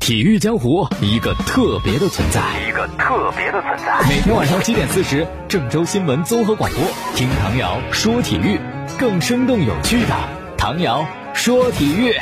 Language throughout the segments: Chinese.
体育江湖一个特别的存在，一个特别的存在。每天晚上七点四十，郑州新闻综合广播，听唐瑶说体育，更生动有趣的唐瑶说体育。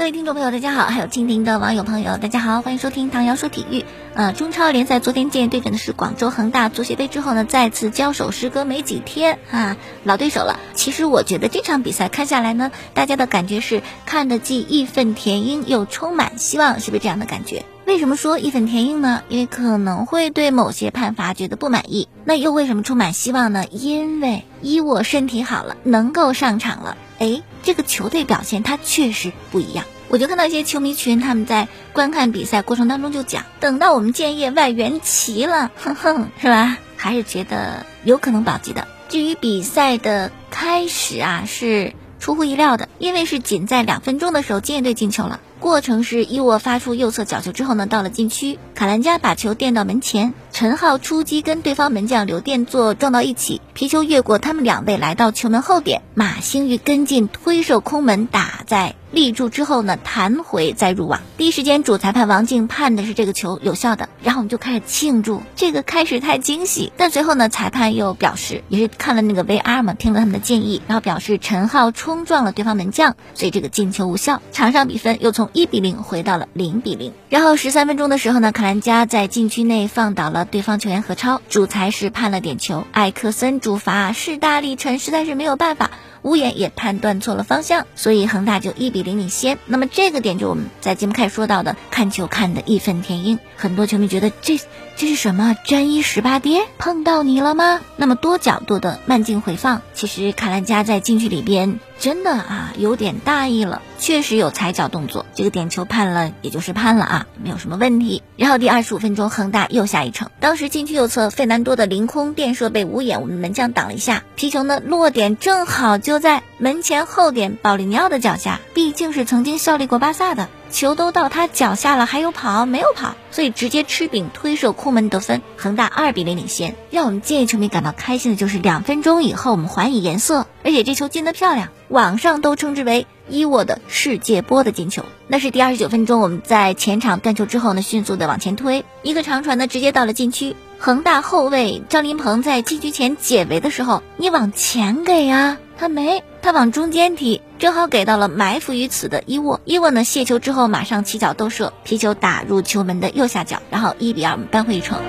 各位听众朋友，大家好；还有蜻蜓的网友朋友，大家好，欢迎收听唐瑶说体育。呃，中超联赛昨天建对阵的是广州恒大，足协杯之后呢，再次交手，时隔没几天啊，老对手了。其实我觉得这场比赛看下来呢，大家的感觉是看得既义愤填膺又充满希望，是不是这样的感觉？为什么说义愤填膺呢？因为可能会对某些判罚觉得不满意。那又为什么充满希望呢？因为伊沃身体好了，能够上场了。哎，这个球队表现他确实不一样。我就看到一些球迷群，他们在观看比赛过程当中就讲，等到我们建业外援齐了，哼哼，是吧？还是觉得有可能保级的。至于比赛的开始啊，是出乎意料的，因为是仅在两分钟的时候，建业队进球了。过程是伊沃发出右侧角球之后呢，到了禁区，卡兰加把球垫到门前，陈浩出击跟对方门将刘殿座撞到一起，皮球越过他们两位来到球门后点，马兴玉跟进推射空门打在。立柱之后呢，弹回再入网。第一时间，主裁判王静判的是这个球有效的，然后我们就开始庆祝。这个开始太惊喜，但随后呢，裁判又表示，也是看了那个 VR 嘛，听了他们的建议，然后表示陈浩冲撞了对方门将，所以这个进球无效。场上比分又从一比零回到了零比零。然后十三分钟的时候呢，卡兰加在禁区内放倒了对方球员何超，主裁是判了点球，艾克森主罚势大力沉，实在是没有办法。乌眼也判断错了方向，所以恒大就一比零领先。那么这个点就我们在节目开始说到的，看球看得义愤填膺。很多球迷觉得这这是什么？沾衣十八跌碰到你了吗？那么多角度的慢镜回放，其实卡兰加在禁区里边。真的啊，有点大意了，确实有踩脚动作。这个点球判了，也就是判了啊，没有什么问题。然后第二十五分钟，恒大又下一城。当时禁区右侧费南多的凌空垫射被无眼我们门将挡了一下，皮球呢落点正好就在门前后点保利尼奥的脚下，毕竟是曾经效力过巴萨的。球都到他脚下了，还有跑没有跑？所以直接吃饼推射空门得分，恒大二比零领先。让我们建业球迷感到开心的就是两分钟以后我们还以颜色，而且这球进得漂亮，网上都称之为伊沃的世界波的进球。那是第二十九分钟，我们在前场断球之后呢，迅速的往前推，一个长传呢直接到了禁区。恒大后卫张林鹏在禁区前解围的时候，你往前给啊，他没，他往中间踢，正好给到了埋伏于此的伊沃。伊沃呢卸球之后马上起脚兜射，皮球打入球门的右下角，然后一比二扳回一城。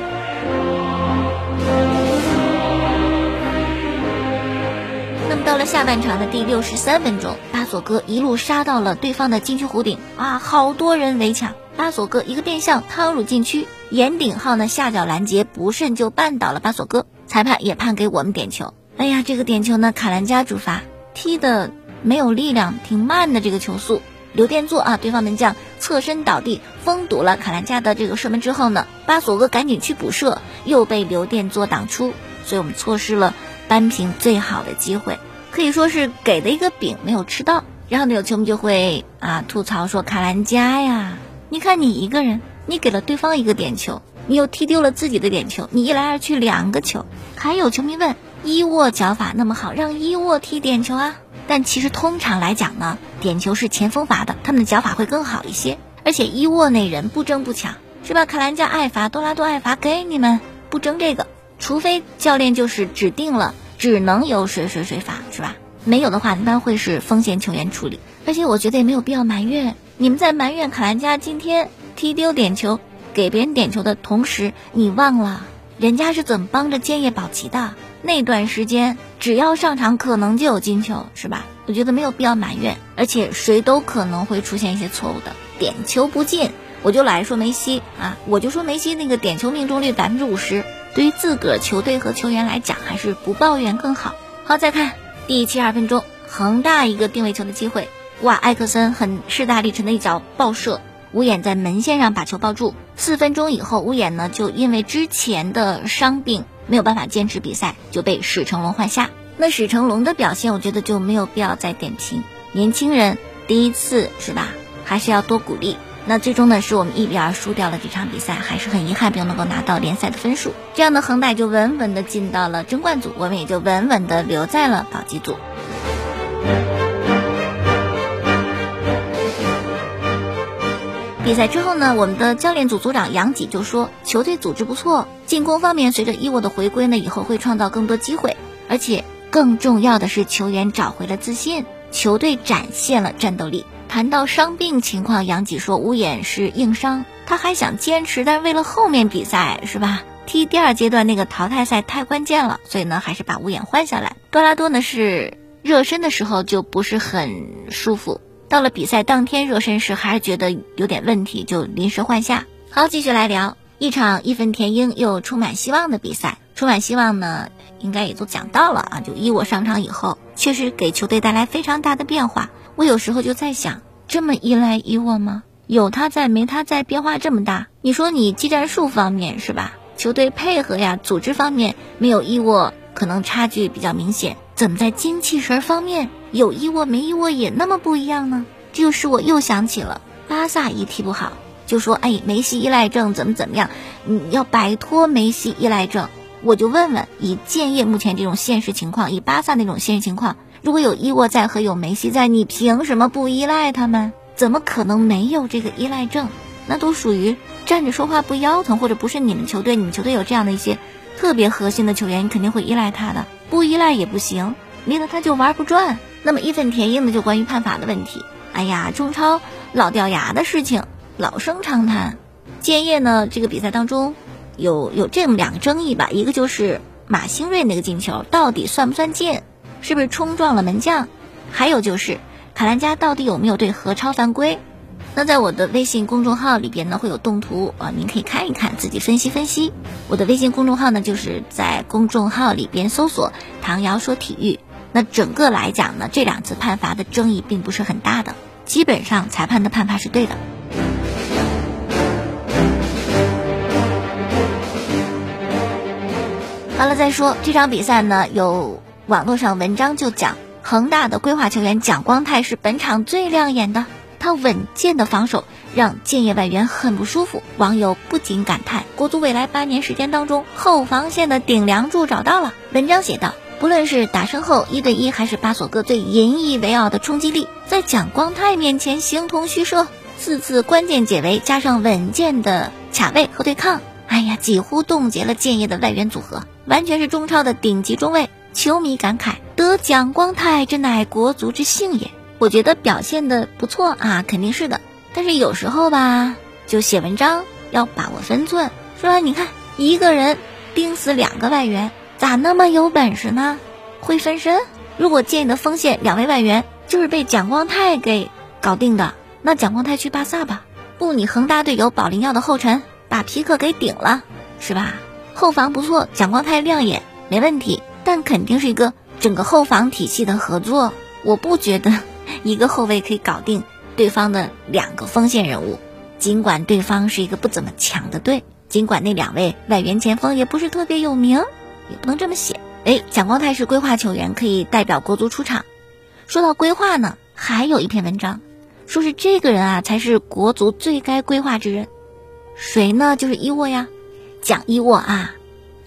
那么到了下半场的第六十三分钟，巴索戈一路杀到了对方的禁区弧顶啊，好多人围抢，巴索戈一个变向趟入禁区。严鼎浩呢下脚拦截不慎就绊倒了巴索戈，裁判也判给我们点球。哎呀，这个点球呢卡兰加主罚，踢的没有力量，挺慢的这个球速。刘殿座啊，对方门将侧身倒地封堵了卡兰加的这个射门之后呢，巴索戈赶紧去补射，又被刘殿座挡出，所以我们错失了扳平最好的机会，可以说是给的一个饼没有吃到。然后呢，有球迷就会啊吐槽说卡兰加呀，你看你一个人。你给了对方一个点球，你又踢丢了自己的点球，你一来二去两个球。还有球迷问，伊沃脚法那么好，让伊沃踢点球啊？但其实通常来讲呢，点球是前锋罚的，他们的脚法会更好一些。而且伊沃那人不争不抢，是吧？卡兰加爱罚，多拉多爱罚，给你们不争这个，除非教练就是指定了只能由谁谁谁罚，是吧？没有的话，一般会是锋线球员处理。而且我觉得也没有必要埋怨，你们在埋怨卡兰加今天。踢丢点球，给别人点球的同时，你忘了人家是怎么帮着建业保级的？那段时间只要上场，可能就有进球，是吧？我觉得没有必要埋怨，而且谁都可能会出现一些错误的点球不进。我就来说梅西啊，我就说梅西那个点球命中率百分之五十，对于自个儿球队和球员来讲，还是不抱怨更好。好，再看第七十二分钟，恒大一个定位球的机会，哇，埃克森很势大力沉的一脚爆射。吴眼在门线上把球抱住，四分钟以后，吴眼呢就因为之前的伤病没有办法坚持比赛，就被史成龙换下。那史成龙的表现，我觉得就没有必要再点评。年轻人第一次是吧，还是要多鼓励。那最终呢，是我们一比二输掉了这场比赛，还是很遗憾没有能够拿到联赛的分数。这样的恒大就稳稳的进到了争冠组，我们也就稳稳的留在了保级组。比赛之后呢，我们的教练组组长杨吉就说，球队组织不错，进攻方面随着伊沃的回归呢，以后会创造更多机会，而且更重要的是球员找回了自信，球队展现了战斗力。谈到伤病情况，杨吉说乌眼是硬伤，他还想坚持，但是为了后面比赛是吧？踢第二阶段那个淘汰赛太关键了，所以呢，还是把乌眼换下来。多拉多呢是热身的时候就不是很舒服。到了比赛当天热身时，还是觉得有点问题，就临时换下。好，继续来聊一场义愤填膺又充满希望的比赛。充满希望呢，应该也都讲到了啊。就伊沃上场以后，确实给球队带来非常大的变化。我有时候就在想，这么依赖伊沃吗？有他在没他在，变化这么大。你说你技战术方面是吧？球队配合呀，组织方面没有伊沃，可能差距比较明显。怎么在精气神方面？有伊沃没伊沃也那么不一样呢？这就使我又想起了巴萨一踢不好就说哎梅西依赖症怎么怎么样，你要摆脱梅西依赖症。我就问问，以建业目前这种现实情况，以巴萨那种现实情况，如果有伊沃在和有梅西在，你凭什么不依赖他们？怎么可能没有这个依赖症？那都属于站着说话不腰疼，或者不是你们球队，你们球队有这样的一些特别核心的球员，你肯定会依赖他的，不依赖也不行，离了他就玩不转。那么义愤填膺的就关于判罚的问题。哎呀，中超老掉牙的事情老生常谈。建业呢，这个比赛当中有有这么两个争议吧，一个就是马兴瑞那个进球到底算不算进，是不是冲撞了门将？还有就是卡兰加到底有没有对何超犯规？那在我的微信公众号里边呢会有动图啊，您可以看一看，自己分析分析。我的微信公众号呢就是在公众号里边搜索“唐瑶说体育”。那整个来讲呢，这两次判罚的争议并不是很大的，基本上裁判的判罚是对的。好了，再说这场比赛呢，有网络上文章就讲，恒大的规划球员蒋光太是本场最亮眼的，他稳健的防守让建业外援很不舒服。网友不禁感叹，国足未来八年时间当中，后防线的顶梁柱找到了。文章写道。不论是打身后一对一，还是巴索戈最引以为傲的冲击力，在蒋光太面前形同虚设。四次关键解围加上稳健的卡位和对抗，哎呀，几乎冻结了建业的外援组合，完全是中超的顶级中卫。球迷感慨：得蒋光太，真乃国足之幸也。我觉得表现的不错啊，肯定是的。但是有时候吧，就写文章要把握分寸，说你看一个人盯死两个外援。咋那么有本事呢？会分身？如果借你的锋线两位外援就是被蒋光太给搞定的，那蒋光太去巴萨吧。不，你恒大队友保利尼奥的后尘把皮克给顶了，是吧？后防不错，蒋光太亮眼，没问题。但肯定是一个整个后防体系的合作。我不觉得一个后卫可以搞定对方的两个锋线人物。尽管对方是一个不怎么强的队，尽管那两位外援前锋也不是特别有名。也不能这么写。哎，蒋光太是规划球员，可以代表国足出场。说到规划呢，还有一篇文章，说是这个人啊才是国足最该规划之人。谁呢？就是伊沃呀，蒋伊沃啊。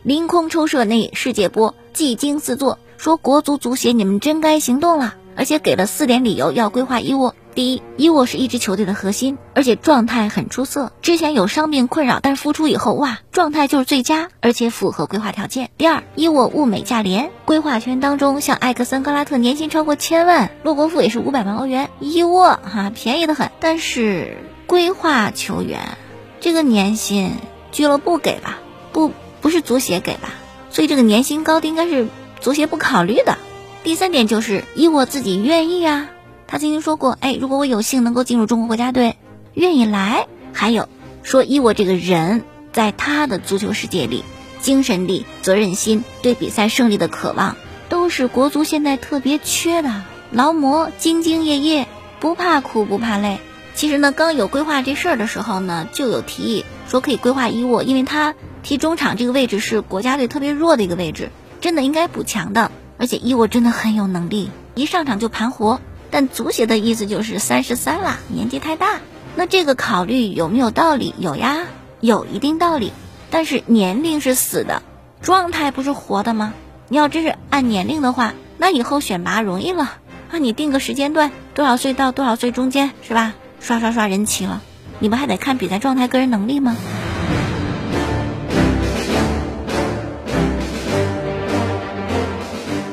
凌空抽射那世界波，技惊四座，说国足足协你们真该行动了，而且给了四点理由要规划伊沃。第一，伊沃是一支球队的核心，而且状态很出色。之前有伤病困扰，但是复出以后，哇，状态就是最佳，而且符合规划条件。第二，伊沃物美价廉，规划圈当中像艾克森、格拉特年薪超过千万，洛国富也是五百万欧元，伊沃哈便宜的很。但是规划球员这个年薪，俱乐部给吧，不不是足协给吧，所以这个年薪高的应该是足协不考虑的。第三点就是伊沃自己愿意啊。他曾经说过：“哎，如果我有幸能够进入中国国家队，愿意来。”还有说，以我这个人，在他的足球世界里，精神力、责任心、对比赛胜利的渴望，都是国足现在特别缺的。劳模兢兢业业，不怕苦不怕累。其实呢，刚有规划这事儿的时候呢，就有提议说可以规划伊沃，因为他踢中场这个位置是国家队特别弱的一个位置，真的应该补强的。而且伊沃真的很有能力，一上场就盘活。但足协的意思就是三十三了，年纪太大。那这个考虑有没有道理？有呀，有一定道理。但是年龄是死的，状态不是活的吗？你要真是按年龄的话，那以后选拔容易了。那你定个时间段，多少岁到多少岁中间是吧？刷刷刷人齐了。你不还得看比赛状态、个人能力吗？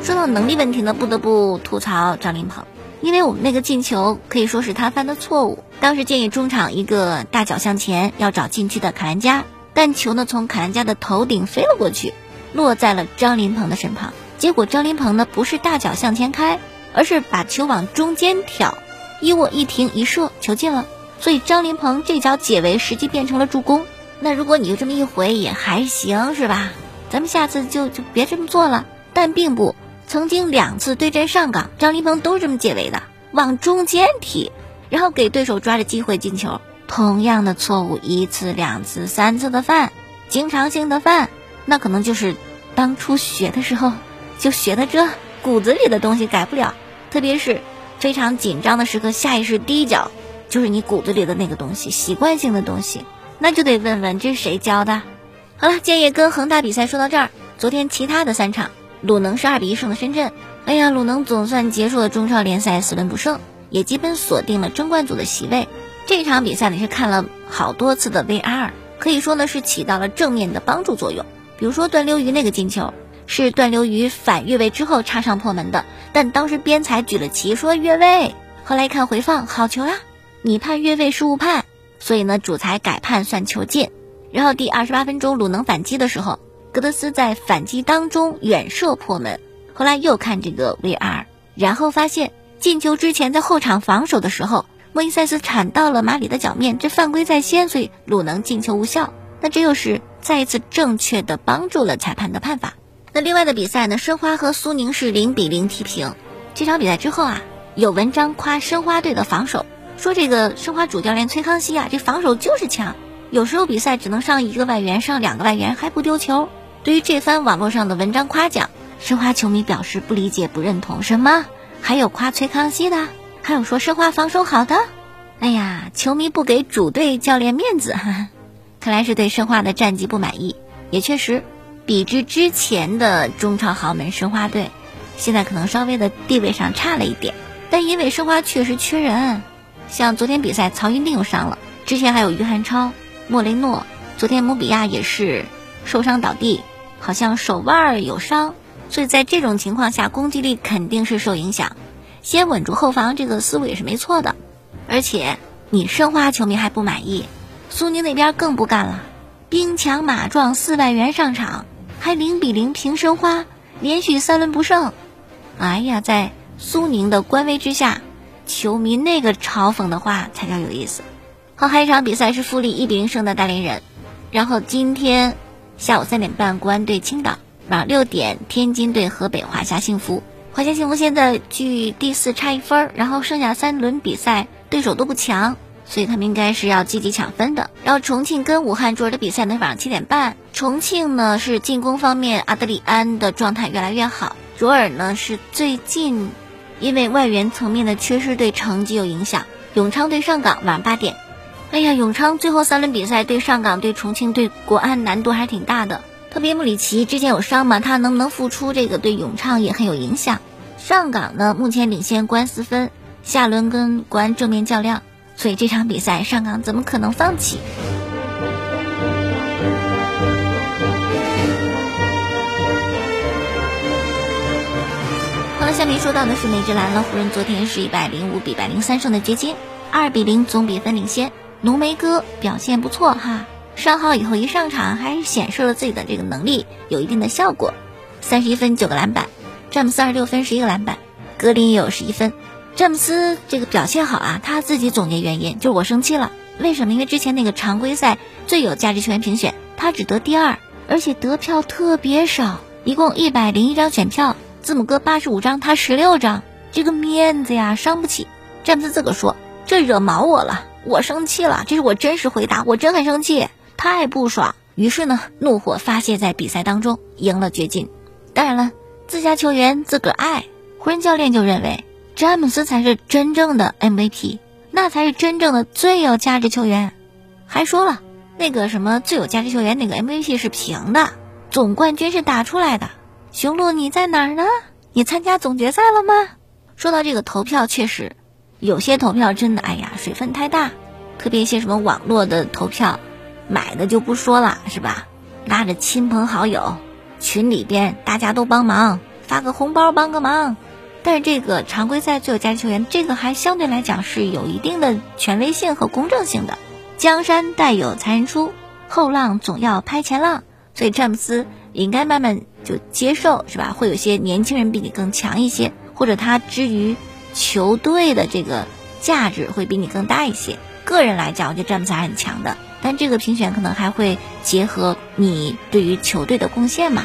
说到能力问题呢，不得不吐槽张琳芃，因为我们那个进球可以说是他犯的错误。当时建议中场一个大脚向前要找禁区的卡兰加，但球呢从卡兰加的头顶飞了过去，落在了张琳芃的身旁。结果张琳芃呢不是大脚向前开，而是把球往中间挑，一握一停一射，球进了。所以张琳芃这脚解围实际变成了助攻。那如果你就这么一回也还行是吧？咱们下次就就别这么做了。但并不，曾经两次对阵上港，张琳芃都这么解围的，往中间踢，然后给对手抓着机会进球。同样的错误一次、两次、三次的犯，经常性的犯，那可能就是当初学的时候。就学的这骨子里的东西改不了，特别是非常紧张的时刻，下意识第一脚就是你骨子里的那个东西，习惯性的东西，那就得问问这是谁教的。好了，建业跟恒大比赛说到这儿，昨天其他的三场，鲁能是二比一胜的深圳。哎呀，鲁能总算结束了中超联赛四轮不胜，也基本锁定了争冠组的席位。这场比赛呢是看了好多次的 VR，可以说呢是起到了正面的帮助作用。比如说段溜鱼那个进球。是段溜鱼反越位之后插上破门的，但当时边裁举了旗说越位，后来一看回放，好球呀！你判越位是误判，所以呢主裁改判算球进。然后第二十八分钟鲁能反击的时候，格德斯在反击当中远射破门，后来又看这个 VR，然后发现进球之前在后场防守的时候，莫伊塞斯铲到了马里的脚面，这犯规在先，所以鲁能进球无效。那这又是再一次正确的帮助了裁判的判罚。那另外的比赛呢？申花和苏宁是零比零踢平。这场比赛之后啊，有文章夸申花队的防守，说这个申花主教练崔康熙啊，这防守就是强。有时候比赛只能上一个外援，上两个外援还不丢球。对于这番网络上的文章夸奖，申花球迷表示不理解、不认同。什么？还有夸崔康熙的，还有说申花防守好的。哎呀，球迷不给主队教练面子，哈哈看来是对申花的战绩不满意。也确实。比之之前的中超豪门申花队，现在可能稍微的地位上差了一点，但因为申花确实缺人，像昨天比赛曹云定又伤了，之前还有于汉超、莫雷诺，昨天姆比亚也是受伤倒地，好像手腕有伤，所以在这种情况下攻击力肯定是受影响。先稳住后防这个思路也是没错的，而且你申花球迷还不满意，苏宁那边更不干了，兵强马壮四外援上场。还零比零平申花，连续三轮不胜。哎呀，在苏宁的官威之下，球迷那个嘲讽的话才叫有意思。好，还一场比赛是富力一比零胜的大连人。然后今天下午三点半，国安对青岛；晚上六点，天津对河北华夏幸福。华夏幸福现在距第四差一分，然后剩下三轮比赛，对手都不强。所以他们应该是要积极抢分的。然后重庆跟武汉卓尔的比赛呢，晚上七点半。重庆呢是进攻方面，阿德里安的状态越来越好。卓尔呢是最近因为外援层面的缺失对成绩有影响。永昌对上港晚上八点。哎呀，永昌最后三轮比赛对上港、对重庆、对国安难度还挺大的。特别穆里奇之前有伤嘛，他能不能复出，这个对永昌也很有影响。上港呢目前领先国安四分，下轮跟国安正面较量。所以这场比赛，上港怎么可能放弃？好了，下面说到的是美职篮了。湖人昨天是一百零五比百零三胜的掘金，二比零总比分领先。浓眉哥表现不错哈，伤好以后一上场还是显示了自己的这个能力，有一定的效果。三十一分九个篮板，詹姆斯二十六分十一个篮板，格林也有十一分。詹姆斯这个表现好啊，他自己总结原因就是我生气了。为什么？因为之前那个常规赛最有价值球员评选，他只得第二，而且得票特别少，一共一百零一张选票，字母哥八十五张，他十六张，这个面子呀伤不起。詹姆斯自个说：“这惹毛我了，我生气了。”这是我真实回答，我真很生气，太不爽。于是呢，怒火发泄在比赛当中，赢了掘金。当然了，自家球员自个儿爱，湖人教练就认为。詹姆斯才是真正的 MVP，那才是真正的最有价值球员。还说了，那个什么最有价值球员那个 MVP 是平的，总冠军是打出来的。雄鹿你在哪儿呢？你参加总决赛了吗？说到这个投票，确实有些投票真的，哎呀，水分太大。特别一些什么网络的投票，买的就不说了，是吧？拉着亲朋好友，群里边大家都帮忙，发个红包帮个忙。但是这个常规赛最有价值球员，这个还相对来讲是有一定的权威性和公正性的。江山代有才人出，后浪总要拍前浪，所以詹姆斯应该慢慢就接受，是吧？会有些年轻人比你更强一些，或者他之于球队的这个价值会比你更大一些。个人来讲，我觉得詹姆斯还是很强的，但这个评选可能还会结合你对于球队的贡献嘛。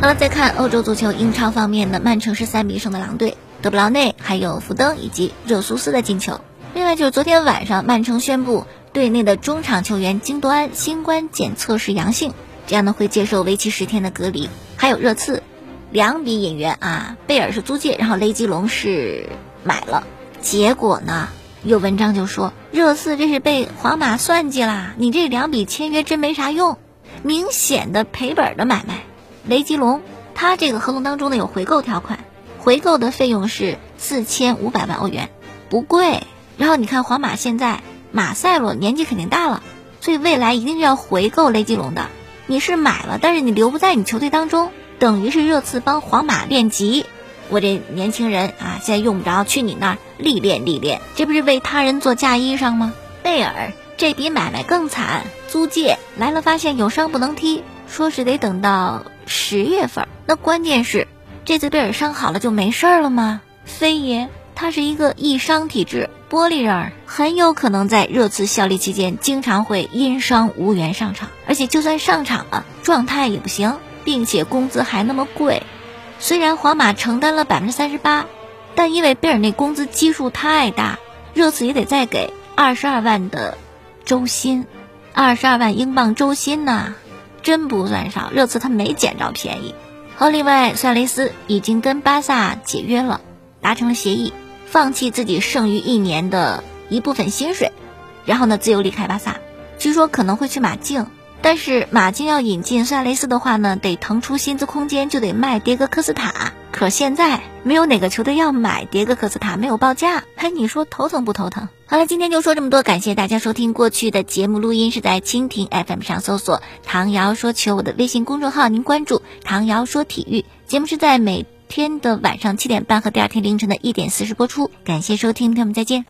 好了，再看欧洲足球英超方面的，曼城是三比胜的狼队，德布劳内、还有福登以及热苏斯的进球。另外就是昨天晚上，曼城宣布队内的中场球员金多安新冠检测是阳性，这样呢会接受为期十天的隔离。还有热刺，两笔引援啊，贝尔是租借，然后雷吉隆是买了。结果呢，有文章就说热刺这是被皇马算计啦，你这两笔签约真没啥用，明显的赔本的买卖。雷吉隆，他这个合同当中呢有回购条款，回购的费用是四千五百万欧元，不贵。然后你看皇马现在马塞洛年纪肯定大了，所以未来一定是要回购雷吉隆的。你是买了，但是你留不在你球队当中，等于是热刺帮皇马练级。我这年轻人啊，现在用不着去你那儿历练历练，这不是为他人做嫁衣裳吗？贝尔这笔买卖更惨，租借来了发现有伤不能踢，说是得等到。十月份，那关键是这次贝尔伤好了就没事了吗？非也，他是一个易伤体质，玻璃人儿，很有可能在热刺效力期间经常会因伤无缘上场，而且就算上场了，状态也不行，并且工资还那么贵。虽然皇马承担了百分之三十八，但因为贝尔那工资基数太大，热刺也得再给二十二万的周薪，二十二万英镑周薪呢。真不算少，热刺他没捡着便宜。好，另外，苏亚雷斯已经跟巴萨解约了，达成了协议，放弃自己剩余一年的一部分薪水，然后呢，自由离开巴萨。据说可能会去马竞。但是马竞要引进苏亚雷斯的话呢，得腾出薪资空间，就得卖迭戈科斯塔。可现在没有哪个球队要买迭戈科斯塔，没有报价。哎，你说头疼不头疼？好了，今天就说这么多，感谢大家收听。过去的节目录音是在蜻蜓 FM 上搜索“唐瑶说球”，我的微信公众号您关注“唐瑶说体育”。节目是在每天的晚上七点半和第二天凌晨的一点四十播出。感谢收听，朋友们再见。